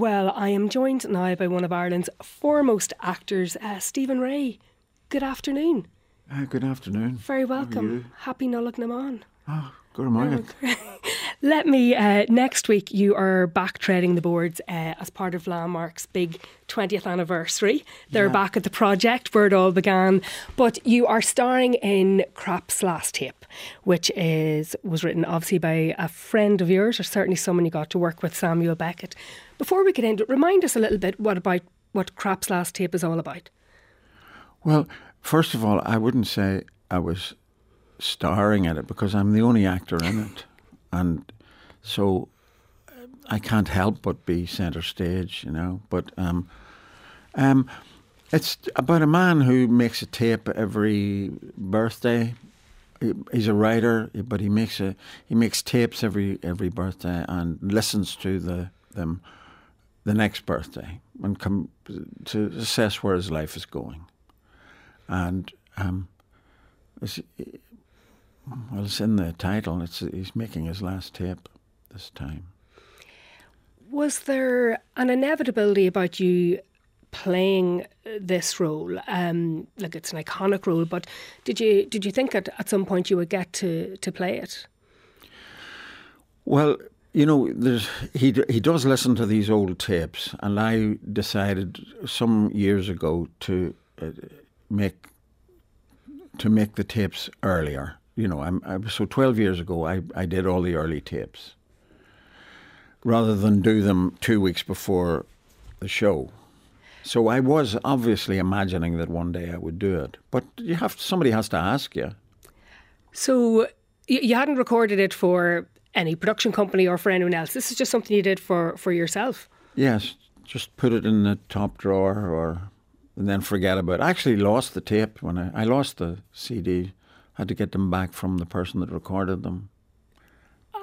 Well, I am joined now by one of Ireland's foremost actors, uh, Stephen Rea. Good afternoon. Uh, good afternoon. Very welcome. Happy Nollaig na mBan. Oh, good morning. Let me, uh, next week, you are back treading the boards uh, as part of Landmark's big 20th anniversary. They're yeah. back at the project where it all began. But you are starring in Krapp's Last Tape, which is was written obviously by a friend of yours, or certainly someone you got to work with, Samuel Beckett. Before we get into it, remind us a little bit what about what Krapp's Last Tape is all about. Well, first of all, I wouldn't say I was starring in it because I'm the only actor in it, and so uh, I can't help but be centre stage, you know. But um, um, it's about a man who makes a tape every birthday. He's a writer, but he makes a he makes tapes every every birthday and listens to the them the next birthday and come to assess where his life is going. And um, it's, well, it's in the title. It's he's making his last tape this time. Was there an inevitability about you playing this role? Um, like it's an iconic role, but did you did you think at, at some point you would get to to play it? Well, you know, he he does listen to these old tapes, and I decided some years ago to uh, make to make the tapes earlier. You know, I'm, I, so twelve years ago, I I did all the early tapes rather than do them two weeks before the show. So I was obviously imagining that one day I would do it, but you have somebody has to ask you. So you hadn't recorded it for any production company or for anyone else. This is just something you did for, for yourself. Yes, just put it in the top drawer or and then forget about it. I actually lost the tape when I, I lost the CD. Had to get them back from the person that recorded them.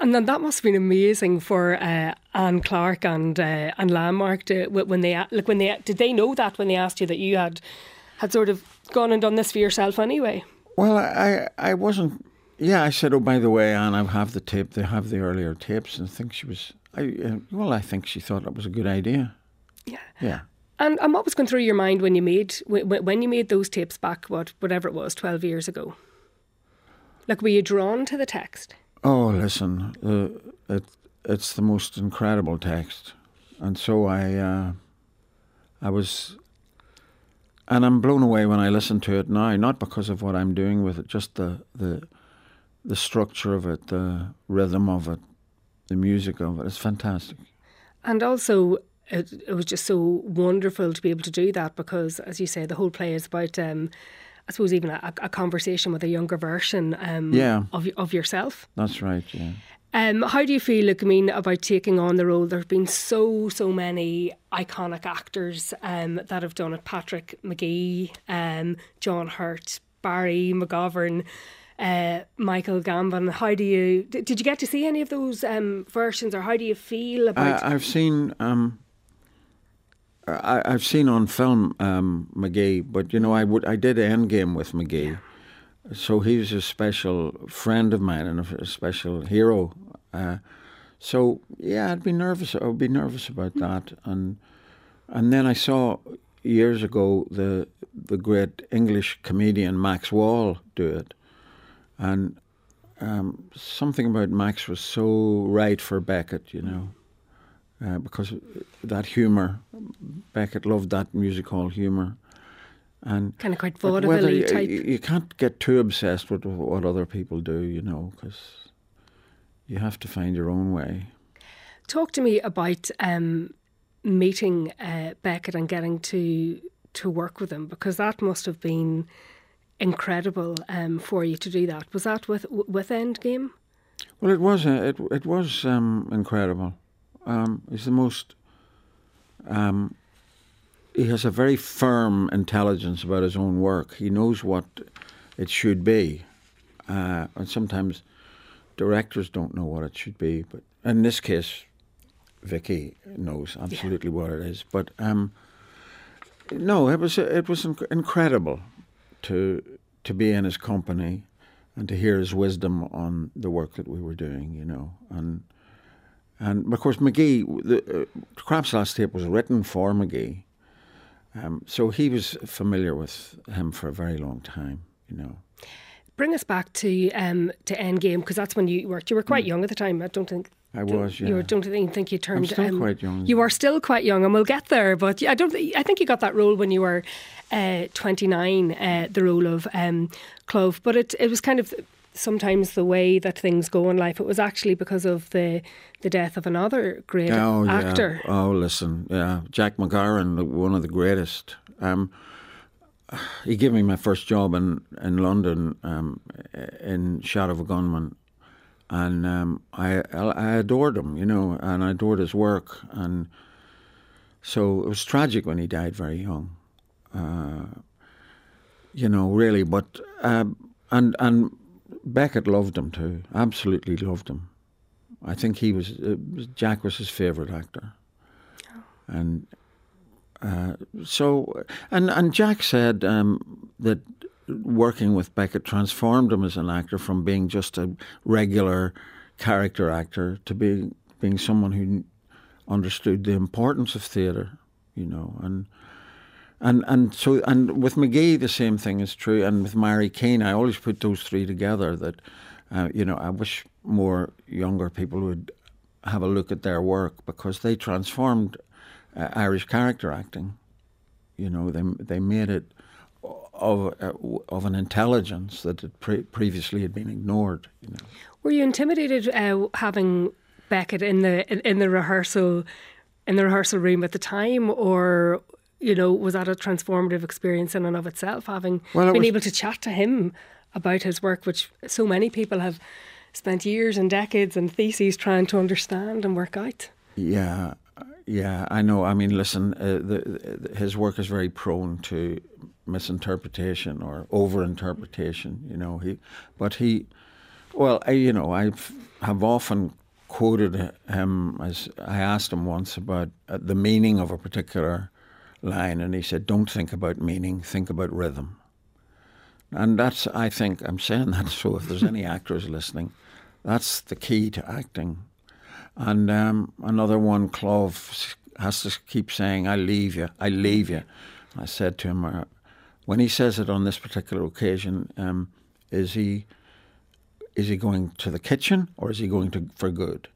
And then that must have been amazing for uh, Anne Clarke and uh, and Landmark to, when they like when they did they know that when they asked you that you had had sort of gone and done this for yourself anyway. Well, I I wasn't yeah, I said, "Oh, by the way, Anne, I have the tape. They have the earlier tapes." And I think she was, I uh, well, I think she thought that was a good idea. Yeah. Yeah. And and what was going through your mind when you made when you made those tapes back, what whatever it was, twelve years ago? Like, were you drawn to the text? Oh, listen, uh, it it's the most incredible text, and so I uh, I was and I'm blown away when I listen to it now, not because of what I'm doing with it, just the the the structure of it, the rhythm of it, the music of it. It's fantastic. And also, it, it was just so wonderful to be able to do that because, as you say, the whole play is about, um, I suppose, even a, a, conversation with a younger version um, yeah. of, of yourself. That's right, yeah. Um, how do you feel, like, I mean, about taking on the role? There have been so, so many iconic actors um, that have done it. Patrick Magee, um, John Hurt, Barry McGovern uh, Michael Gambon. How do you did you get to see any of those um, versions, or how do you feel about? I, have seen. Um, I, have seen on film um, Magee, but you know I would I did Endgame with Magee, yeah. so he's a special friend of mine and a, special hero. Uh, so yeah, I'd be nervous. I would be nervous about that, and and then I saw years ago the the great English comedian Max Wall do it, and um, something about Max was so right for Beckett, you know, uh, because that humour. Beckett loved that music hall humour. And kind of quite vaudeville you, type. You can't get too obsessed with what other people do, you know, because you have to find your own way. Talk to me about um, meeting uh, Beckett and getting to to work with him because that must have been incredible um, for you to do that. Was that with with Endgame? Well, it was. Uh, it it was um, incredible. Um, he's the most. Um, he has a very firm intelligence about his own work. He knows what it should be, uh, and sometimes directors don't know what it should be. But in this case, Vicky knows absolutely yeah. what it is. But um, no, it was it was inc- incredible to to be in his company and to hear his wisdom on the work that we were doing, you know. And And of course, Magee, the uh, Krapp's Last Tape was written for Magee, um, so he was familiar with him for a very long time. You know. Bring us back to um, to Endgame because that's when you worked. You were quite Mm. young at the time. I don't think. I was, yeah. You don't even think you turned. um, still quite young. You are still quite young, and we'll get there. But I don't. I think you got that role when you were uh, twenty nine. Uh, the role of um, Clov, but it it was kind of sometimes the way that things go in life. It was actually because of the the death of another great Oh actor. yeah. Oh, listen, yeah, Jack MacGowran, one of the greatest. Um, he gave me my first job in in London um, in Shadow of a Gunman, and um, I I adored him, you know, and I adored his work, and so it was tragic when he died very young. Uh, you know, really, but um, and and Beckett loved him too, absolutely loved him. I think he was uh, Jack was his favorite actor, and uh, so and and Jack said um, that working with Beckett transformed him as an actor from being just a regular character actor to being being someone who understood the importance of theatre, you know, and. And and so and with Magee the same thing is true, and with Marie Kean I always put those three together. That uh, you know I wish more younger people would have a look at their work because they transformed uh, Irish character acting. You know they they made it of uh, of an intelligence that had pre- previously had been ignored. You know. Were you intimidated uh, having Beckett in the in, in the rehearsal in the rehearsal room at the time, or you know, was that a transformative experience in and of itself? Having Well, it been was- able to chat to him about his work, which so many people have spent years and decades and theses trying to understand and work out. Yeah, yeah, I know. I mean, listen, uh, the, the, his work is very prone to misinterpretation or overinterpretation. You know, he, but he, well, I, you know, I have often quoted him as I asked him once about uh, the meaning of a particular line, and he said, "Don't think about meaning, think about rhythm." And that's, I think, I'm saying that so if there's any actors listening, that's the key to acting. And um, another one, Clov, has to keep saying, I leave you, I leave you. I said to him, uh, when he says it on this particular occasion, um, is he is he going to the kitchen or is he going to for good?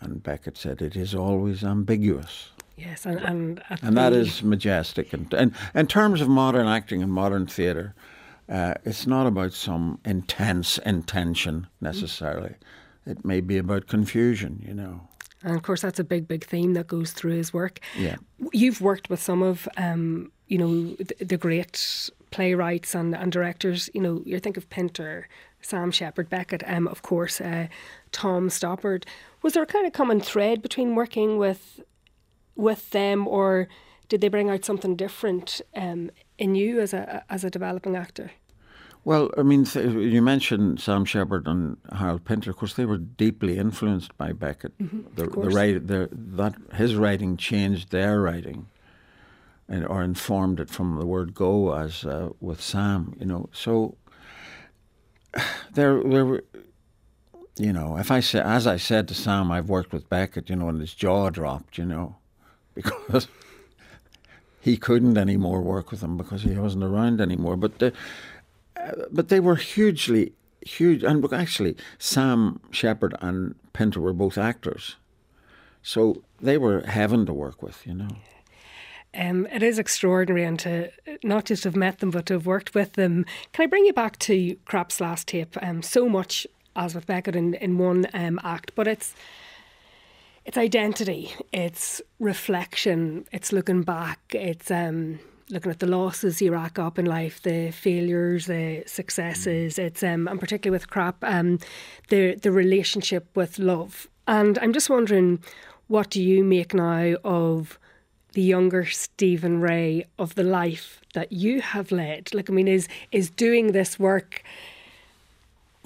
And Beckett said, it is always ambiguous. Yes, and and, And that is majestic. And, and in terms of modern acting and modern theatre, uh, it's not about some intense intention necessarily. It may be about confusion, you know. And of course, that's a big, big theme that goes through his work. Yeah. You've worked with some of, um, you know, the, the great playwrights and, and directors. You know, you think of Pinter, Sam Shepard, Beckett, um, of course, uh, Tom Stoppard. Was there a kind of common thread between working with with them, or did they bring out something different um, in you as a as a developing actor? Well, I mean, th- you mentioned Sam Shepard and Harold Pinter. Of course, they were deeply influenced by Beckett. the, the course. the, that his writing changed their writing, and, or informed it from the word "go" as uh, with Sam. You know, so there, there were. You know, if I say, as I said to Sam, I've worked with Beckett. You know, and his jaw dropped. You know, because he couldn't anymore work with him because he wasn't around anymore. But the, but they were hugely huge and actually sam shepard and pinter were both actors so they were heaven to work with you know Um, it is extraordinary, and to not just have met them, but to have worked with them. Can I bring you back to Krapp's last tape? Um, so much as with Beckett in, in one um, act, but it's it's identity, it's reflection, it's looking back, it's um, looking at the losses you rack up in life, the failures, the successes. It's um, and particularly with Krapp, um, the the relationship with love. And I'm just wondering, what do you make now of the younger Stephen Rea of the life that you have led? Like, I mean, is is doing this work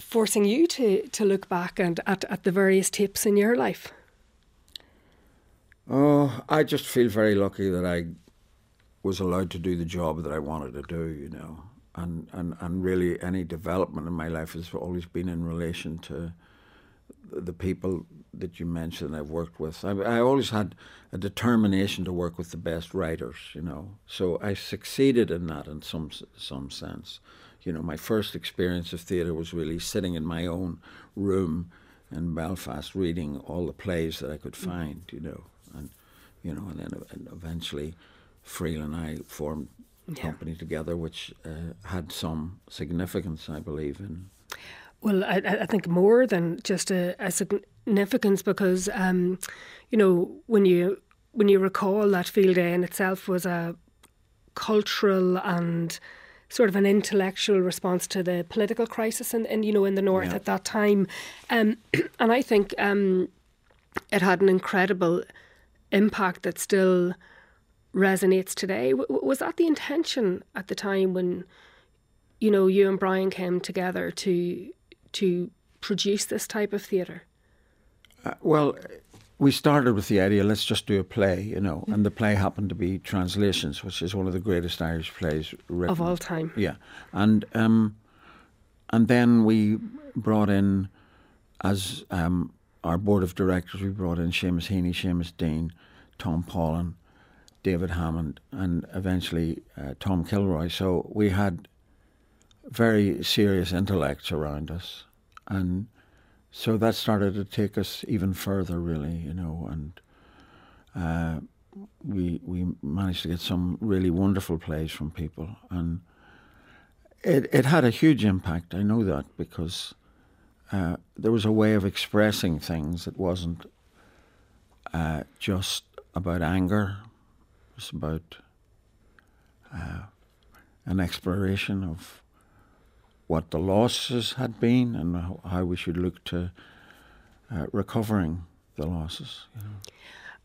forcing you to to look back and at, at the various tapes in your life? oh i just feel very lucky that i was allowed to do the job that i wanted to do you know and and, and really any development in my life has always been in relation to the people that you mentioned I've worked with. I, I always had a determination to work with the best writers, you know. So I succeeded in that in some some sense. You know, my first experience of theatre was really sitting in my own room in Belfast, reading all the plays that I could mm. find, you know, and you know, and then and eventually, Friel and I formed a company together, which uh, had some significance, I believe, in. Well, I, I think more than just a, a significance because, um, you know, when you when you recall that field day in itself was a cultural and sort of an intellectual response to the political crisis in, in you know in the north yeah. at that time, um, and I think um, it had an incredible impact that still resonates today. W- was that the intention at the time when you know you and Brian came together to to produce this type of theatre? Uh, well, we started with the idea let's just do a play, you know, and the play happened to be Translations, which is one of the greatest Irish plays written. of all time. Yeah, and um, and then we brought in as um, our board of directors, we brought in Seamus Heaney, Seamus Deane, Tom Paulin, David Hammond, and eventually uh, Tom Kilroy. So we had very serious intellects around us, and so that started to take us even further, really, you know, and uh, we we managed to get some really wonderful plays from people, and it it had a huge impact. I know that because uh, there was a way of expressing things that wasn't uh, just about anger. It was about uh, an exploration of what the losses had been and how we should look to uh, recovering the losses. You know.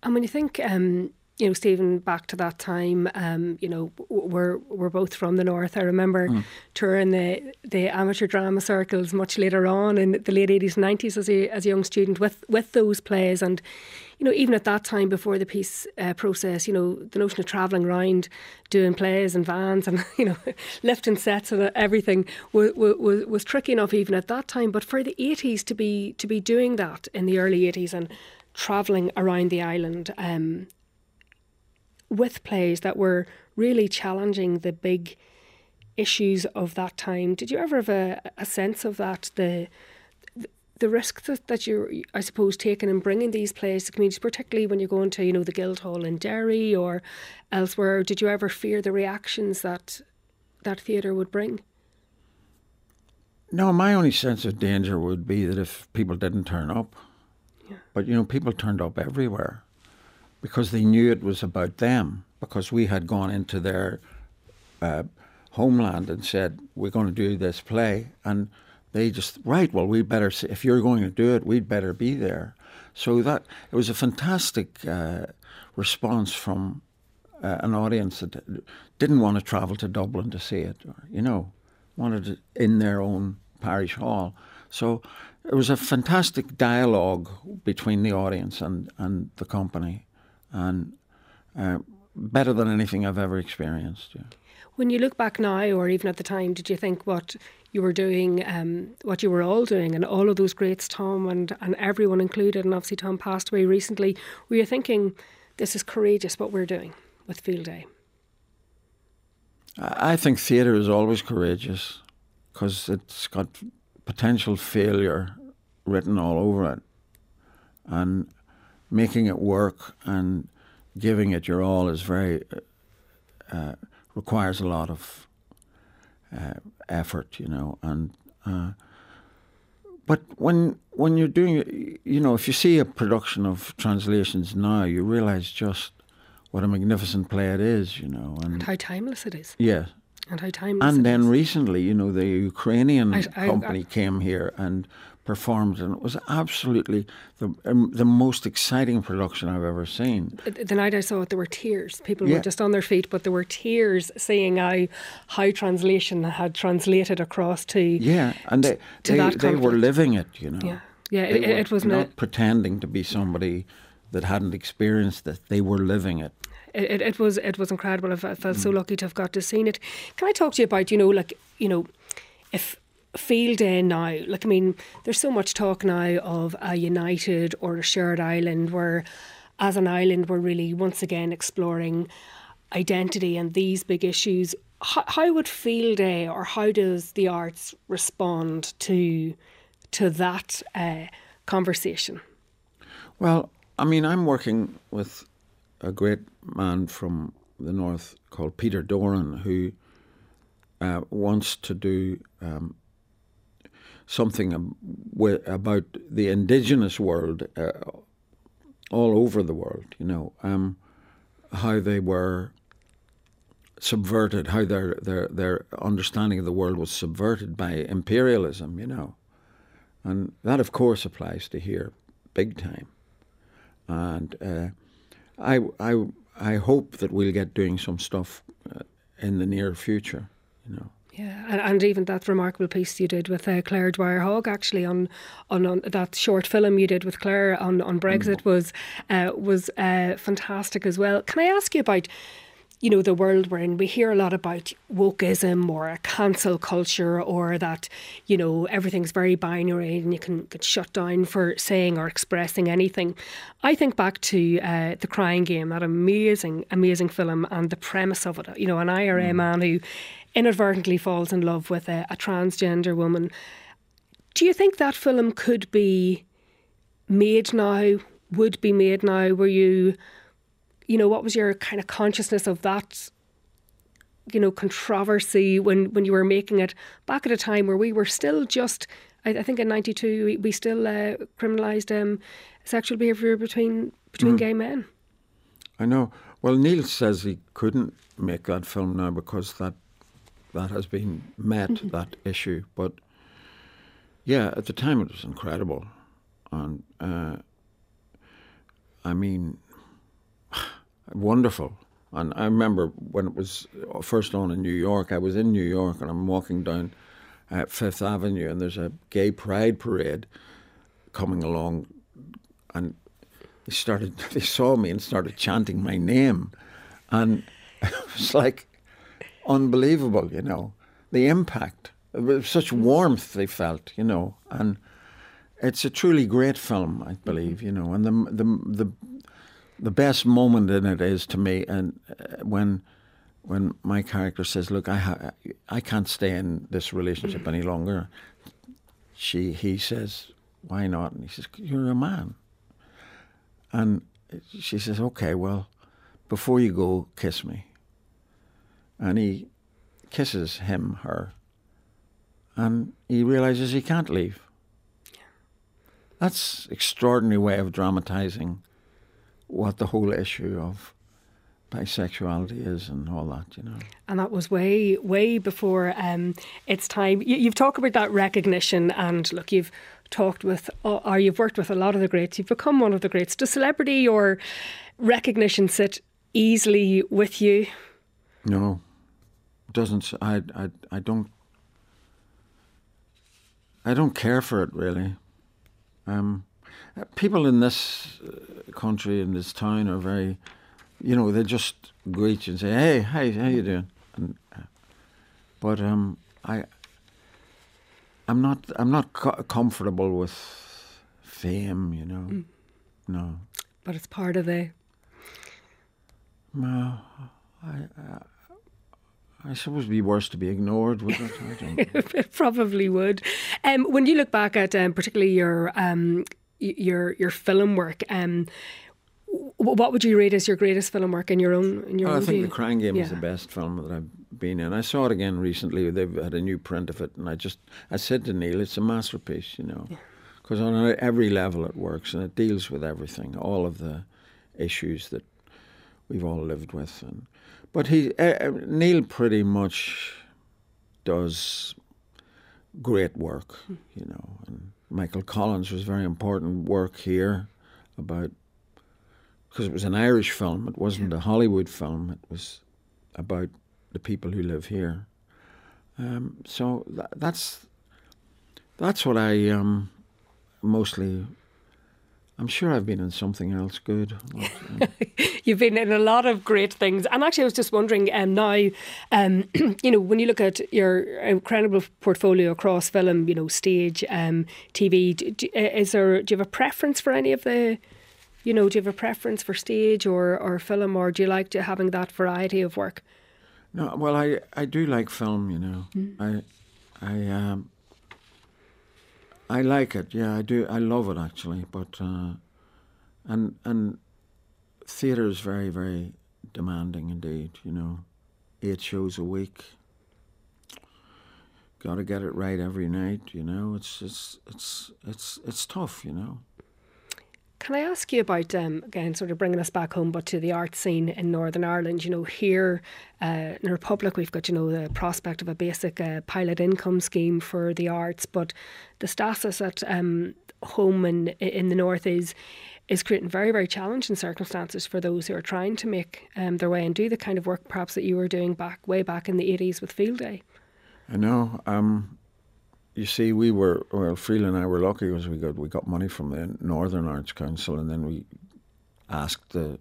And when you think, um, you know, Stephen, back to that time, um, you know, we're we're both from the north. I remember mm. touring the the amateur drama circles much later on in the late eighties, nineties as a as a young student with with those plays and you know, even at that time before the peace uh, process, you know, the notion of travelling around doing plays and vans and, you know, lifting sets and everything was, was, was tricky enough even at that time. But for the 80s to be, to be doing that in the early 80s and travelling around the island um, with plays that were really challenging the big issues of that time. Did you ever have a, a sense of that? The the risk that, that you're, I suppose, taking in bringing these plays to communities, particularly when you're going to, you know, the Guildhall in Derry or elsewhere, did you ever fear the reactions that that theatre would bring? No, my only sense of danger would be that if people didn't turn up. Yeah. But, you know, people turned up everywhere because they knew it was about them, because we had gone into their uh, homeland and said, we're going to do this play. And they just right well we better see, if you're going to do it we'd better be there. So that it was a fantastic uh, response from uh, an audience that didn't want to travel to Dublin to see it or, you know wanted it in their own parish hall. So it was a fantastic dialogue between the audience and, and the company. And uh, better than anything I've ever experienced yeah. When you look back now, or even at the time, did you think what you were doing, um, what you were all doing, and all of those greats, Tom and, and everyone included, and obviously Tom passed away recently, were you thinking, this is courageous what we're doing with Field Day? I think theatre is always courageous because it's got potential failure written all over it. And making it work and giving it your all is very uh, requires a lot of uh, effort, you know, and uh, but when when you're doing, you know, if you see a production of translations now, you realize just what a magnificent play it is, you know, and, and how timeless it is. Yeah, and how timeless. And then is. recently, you know, the Ukrainian I, I, company I, came here and performed, and it was absolutely the um, the most exciting production I've ever seen. The night I saw it, there were tears. People yeah. were just on their feet, but there were tears seeing how how translation had translated across to yeah, and they to they, they were living it, you know. Yeah, yeah, it, it, was not pretending to be somebody that hadn't experienced it. They were living it. It, it, was it was incredible. I felt mm. so lucky to have got to see it. Can I talk to you about you know like you know if field day now? Like, I mean, there's so much talk now of a united or a shared island where, as an island, we're really once again exploring identity and these big issues. How, how would field day or how does the arts respond to to that uh, conversation? Well, I mean, I'm working with a great man from the north called Peter Doran who uh, wants to do um, something about the indigenous world uh, all over the world, you know, um, how they were subverted, how their, their, their understanding of the world was subverted by imperialism, you know. And that, of course, applies to here big time. And uh, I, I, I hope that we'll get doing some stuff uh, in the near future, you know. Yeah, and, and even that remarkable piece you did with uh, Clare Dwyer Hogg, actually on, on, on that short film you did with Clare on on Brexit mm. was uh, was uh, fantastic as well. Can I ask you about? you know, the world we're in, we hear a lot about wokeism or a cancel culture or that, you know, everything's very binary and you can get shut down for saying or expressing anything. I think back to uh, The Crying Game, that amazing, amazing film and the premise of it. You know, an IRA mm. man who inadvertently falls in love with a, a transgender woman. Do you think that film could be made now, would be made now? Were you, you know, what was your kind of consciousness of that, you know, controversy when, when you were making it back at a time where we were still just, I, I think in 92, we, we still uh, criminalised um, sexual behaviour between, between mm. gay men? I know. Well, Neil says he couldn't make that film now because that that has been met, mm-hmm. that issue. But yeah, at the time it was incredible. And uh, I mean, wonderful. And I remember when it was first on in New York, I was in New York and I'm walking down uh, Fifth Avenue and there's a gay pride parade coming along. And they started, they saw me and started chanting my name. And it was like, unbelievable, you know, the impact. Such warmth they felt, you know, and it's a truly great film, I believe, you know, and the the the the best moment in it is to me, and uh, when when my character says, "Look, I ha- I can't stay in this relationship any longer," she he says, "Why not?" And he says, "You're a man," and she says, "Okay, well, before you go, kiss me." And he kisses him, her, and he realizes he can't leave. That's extraordinary way of dramatizing what the whole issue of bisexuality is and all that, you know. And that was way, way before um, its time. You, have talked about that recognition, and look, you've talked with, or you've worked with a lot of the greats. You've become one of the greats. Does celebrity or recognition sit easily with you? No, doesn't. I, I, I don't. I don't care for it really. Um, people in this uh, country in this town are very, you know, they just greet you and say, "Hey, hey, how you doing?" And, uh, but um, I, I'm not. I'm not co- comfortable with fame. You know, mm. no. But it's part of the. No, I, I I suppose it'd be worse to be ignored, would it? it probably would. Um, when you look back at um, particularly your um, your your film work, um, what would you rate as your greatest film work in your own in your oh, own I think view? The Crying Game yeah. is the best film that I've been in. I saw it again recently. They've had a new print of it, and I just I said to Neil, it's a masterpiece, you know, because yeah. on every level it works and it deals with everything, all of the issues that we've all lived with, and but he uh, Neil pretty much does great work, you know. And Michael Collins was very important work here about because it was an Irish film. It wasn't a Hollywood film. It was about the people who live here. Um, so th- that's that's what I um, mostly I'm sure I've been in something else good. You've been in a lot of great things, and actually, I was just wondering um, now, um, you know, when you look at your incredible portfolio across film, you know, stage, um, TV, do, is there? Do you have a preference for any of the? You know, do you have a preference for stage or, or film, or do you like to having that variety of work? No, well, I, I do like film. You know, mm. I I um, I like it. Yeah, I do. I love it actually. But uh, and and theatre is very very demanding indeed. You know, eight shows a week. Got to get it right every night. You know, it's it's it's it's it's tough. You know. Can I ask you about um, again, sort of bringing us back home, but to the art scene in Northern Ireland? You know, here uh, in the Republic, we've got you know the prospect of a basic uh, pilot income scheme for the arts, but the status at um, home in in the north is is creating very very challenging circumstances for those who are trying to make um, their way and do the kind of work perhaps that you were doing back way back in the eighties with Field Day. I know. Um, you see, we were well. Friel and I were lucky because we got we got money from the Northern Arts Council, and then we asked the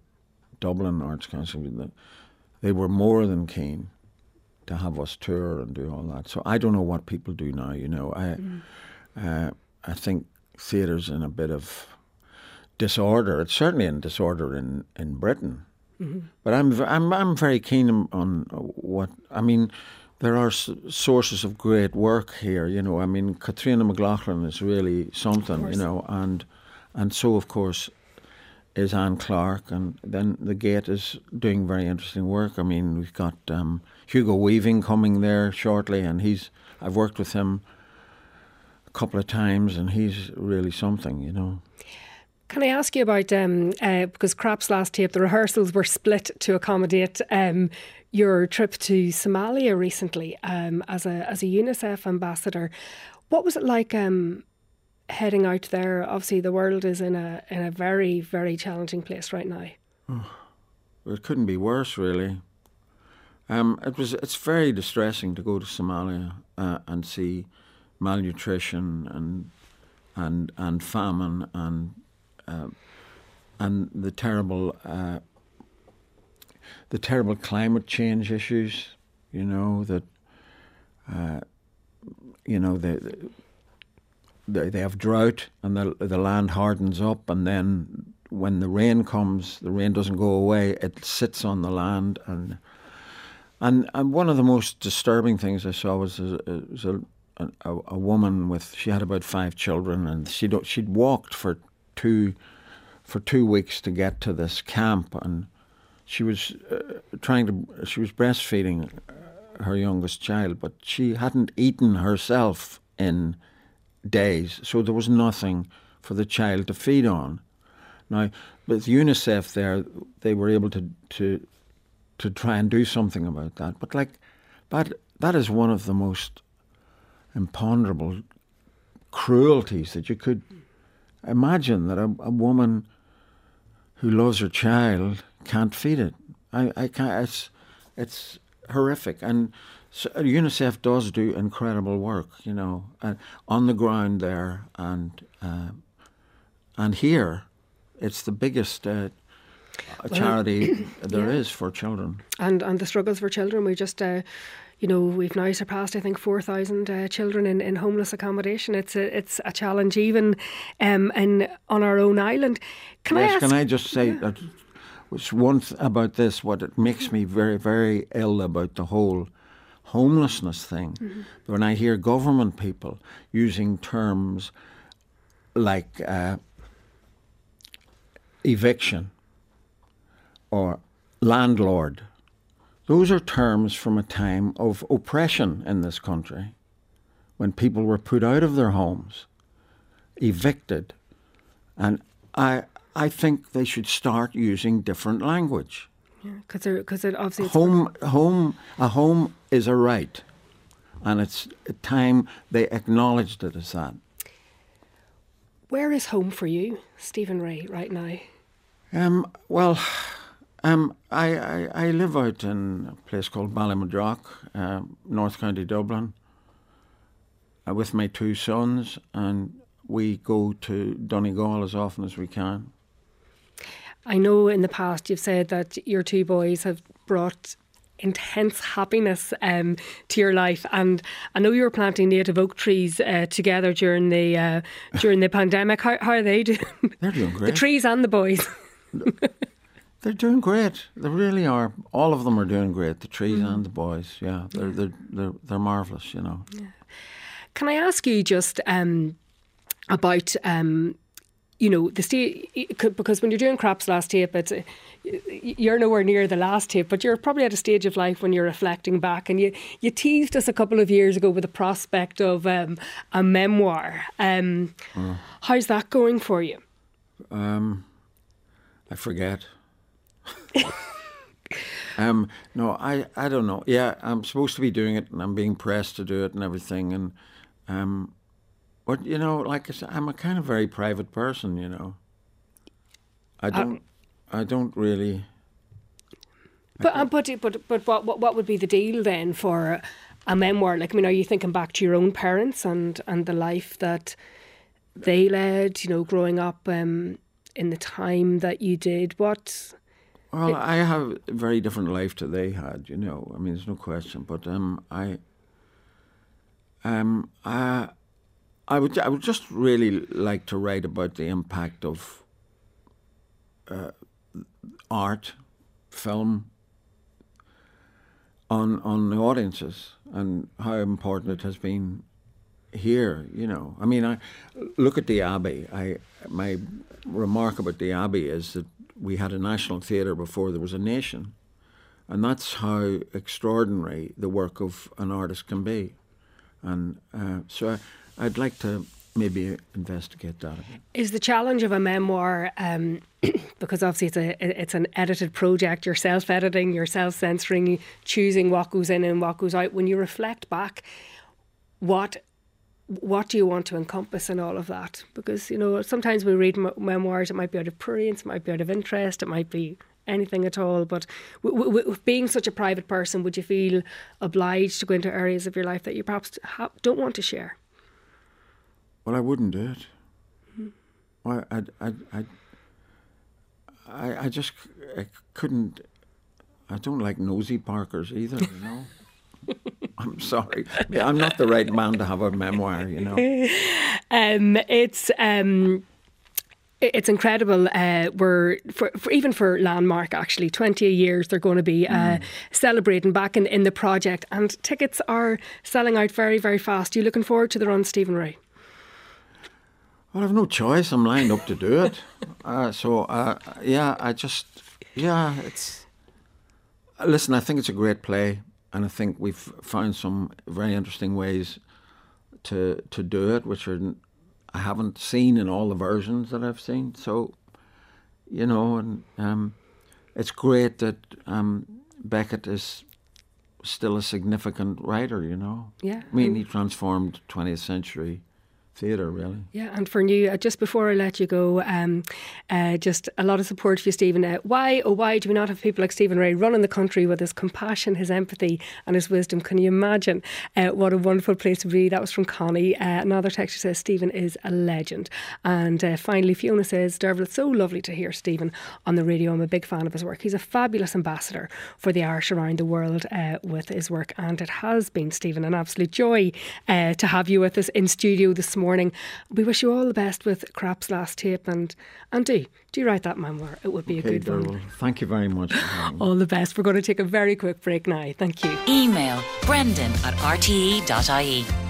Dublin Arts Council. They were more than keen to have us tour and do all that. So I don't know what people do now. You know, I mm. uh, I think theatre's in a bit of disorder. It's certainly in disorder in in Britain. Mm-hmm. But I'm I'm I'm very keen on what I mean there are sources of great work here. You know, I mean, Caitríona McLaughlin is really something. You know, and and so of course is Anne Clarke, and then the Gate is doing very interesting work. I mean, we've got um, Hugo Weaving coming there shortly, and he's I've worked with him a couple of times, and he's really something. You know. Can I ask you about um, uh, because Krapp's last tape, the rehearsals were split to accommodate um, your trip to Somalia recently um, as a as a UNICEF ambassador. What was it like um, heading out there? Obviously, the world is in a in a very very challenging place right now. Oh, it couldn't be worse, really. Um, it was. It's very distressing to go to Somalia uh, and see malnutrition and and and famine and uh, and the terrible uh, the terrible climate change issues, you know, that, uh, you know, they, they, they have drought and the, the land hardens up, and then when the rain comes, the rain doesn't go away, it sits on the land. And, and, and one of the most disturbing things I saw was, a, was a, a, a woman with, she had about five children, and she'd, she'd walked for two, for two weeks to get to this camp. and she was uh, trying to she was breastfeeding her youngest child, but she hadn't eaten herself in days, so there was nothing for the child to feed on. Now, with UNICEF, there they were able to to to try and do something about that, but like that that is one of the most imponderable cruelties that you could imagine that a, a woman who loves her child can't feed it. I, I can't. It's it's horrific, and so UNICEF does do incredible work. You know, uh, on the ground there, and uh, and here, it's the biggest. Uh, charity well, there yeah. is for children, and and the struggles for children. We just uh, you know, we've now surpassed, I think, 4,000 uh, children in, in homeless accommodation. It's a, it's a challenge even um, in, on our own island. Can yes, I ask, can I just say yeah. that which one th- about this, what it makes me very, very ill about the whole homelessness thing. Mm-hmm. When I hear government people using terms like uh, eviction or landlord, those are terms from a time of oppression in this country when people were put out of their homes, evicted. And I, I think they should start using different language. Because yeah, because it obviously home home a home is a right, and it's time they acknowledged it as that. Where is home for you, Stephen Rea, right now? Um, well, um, I, I, I live out in a place called Ballymadrock, uh, North County Dublin, uh, with my two sons, and we go to Donegal as often as we can. I know in the past you've said that your two boys have brought intense happiness um, to your life. And I know you were planting native oak trees uh, together during the uh, during the pandemic. How, how, are they doing? They're doing great. The trees and the boys. they're doing great. They really are. All of them are doing great. The trees mm. and the boys. Yeah, they're they're they're, they're marvelous. You know. Yeah. Can I ask you just um, about? Um, you know the state because when you're doing Krapp's last tape, it's you're nowhere near the last tape, but you're probably at a stage of life when you're reflecting back. And you, you teased us a couple of years ago with the prospect of um, a memoir. Um, mm. How's that going for you? Um, I forget. um, no, I, I don't know. Yeah, I'm supposed to be doing it, and I'm being pressed to do it and everything. And um, but you know, like I said, I'm a kind of very private person. You know, I uh, don't. I don't really. But uh, but but but what, what what would be the deal then for a memoir? Like, I mean, are you thinking back to your own parents and and the life that they led? You know, growing up um, in the time that you did. What? Well, I have a very different life to they had. You know, I mean, there's no question. But um, I um, I I would I would just really like to write about the impact of. Uh, art, film on on the audiences and how important it has been here. You know, I mean, I look at the Abbey. I my remark about the Abbey is that we had a national theatre before there was a nation, and that's how extraordinary the work of an artist can be. And uh, so I, I'd like to maybe investigate that. Is the challenge of a memoir um, because obviously it's a it's an edited project. You're self editing, you're self censoring, choosing what goes in and what goes out. When you reflect back, what what do you want to encompass in all of that? Because you know sometimes we read memoirs, it might be out of prurience, it might be out of interest, it might be anything at all. But w- w- being such a private person, would you feel obliged to go into areas of your life that you perhaps ha- don't want to share? Well, I wouldn't do it. Mm-hmm. Well, I, I, I, I, I just I couldn't. I don't like nosy Parkers either. You know. I'm sorry. I'm not the right man to have a memoir. You know. Um, it's. Um, it's incredible. Uh, we're for, for, even for Landmark actually, twenty years they're going to be uh, mm. celebrating back in, in the project, and tickets are selling out very very fast. You looking forward to the run, Stephen Rea? Well, I've no choice. I'm lined up to do it. Uh, so, uh, yeah, I just, yeah, it's. Listen, I think it's a great play, and I think we've found some very interesting ways to to do it, which are I haven't seen in all the versions that I've seen. So, you know, and um, it's great that um, Beckett is still a significant writer. You know, yeah. I mean, he transformed 20th century theatre, really. Yeah, and for you, uh, just before I let you go, um, uh, just a lot of support for you, Stephen. Uh, why, oh, why do we not have people like Stephen Rea running the country with his compassion, his empathy, and his wisdom? Can you imagine uh, what a wonderful place to be? That was from Connie. Uh, another texter says Stephen is a legend. And uh, finally, Fiona says, Derval, it's so lovely to hear Stephen on the radio. I'm a big fan of his work. He's a fabulous ambassador for the Irish around the world with his work, and it has been, Stephen, an absolute joy to have you with us in studio this morning morning. We wish you all the best with Krapp's last tape and and do do write that memoir. It would be okay, a good one. Thank you very much. all the best. We're going to take a very quick break now. Thank you. Email brendan at rte.ie.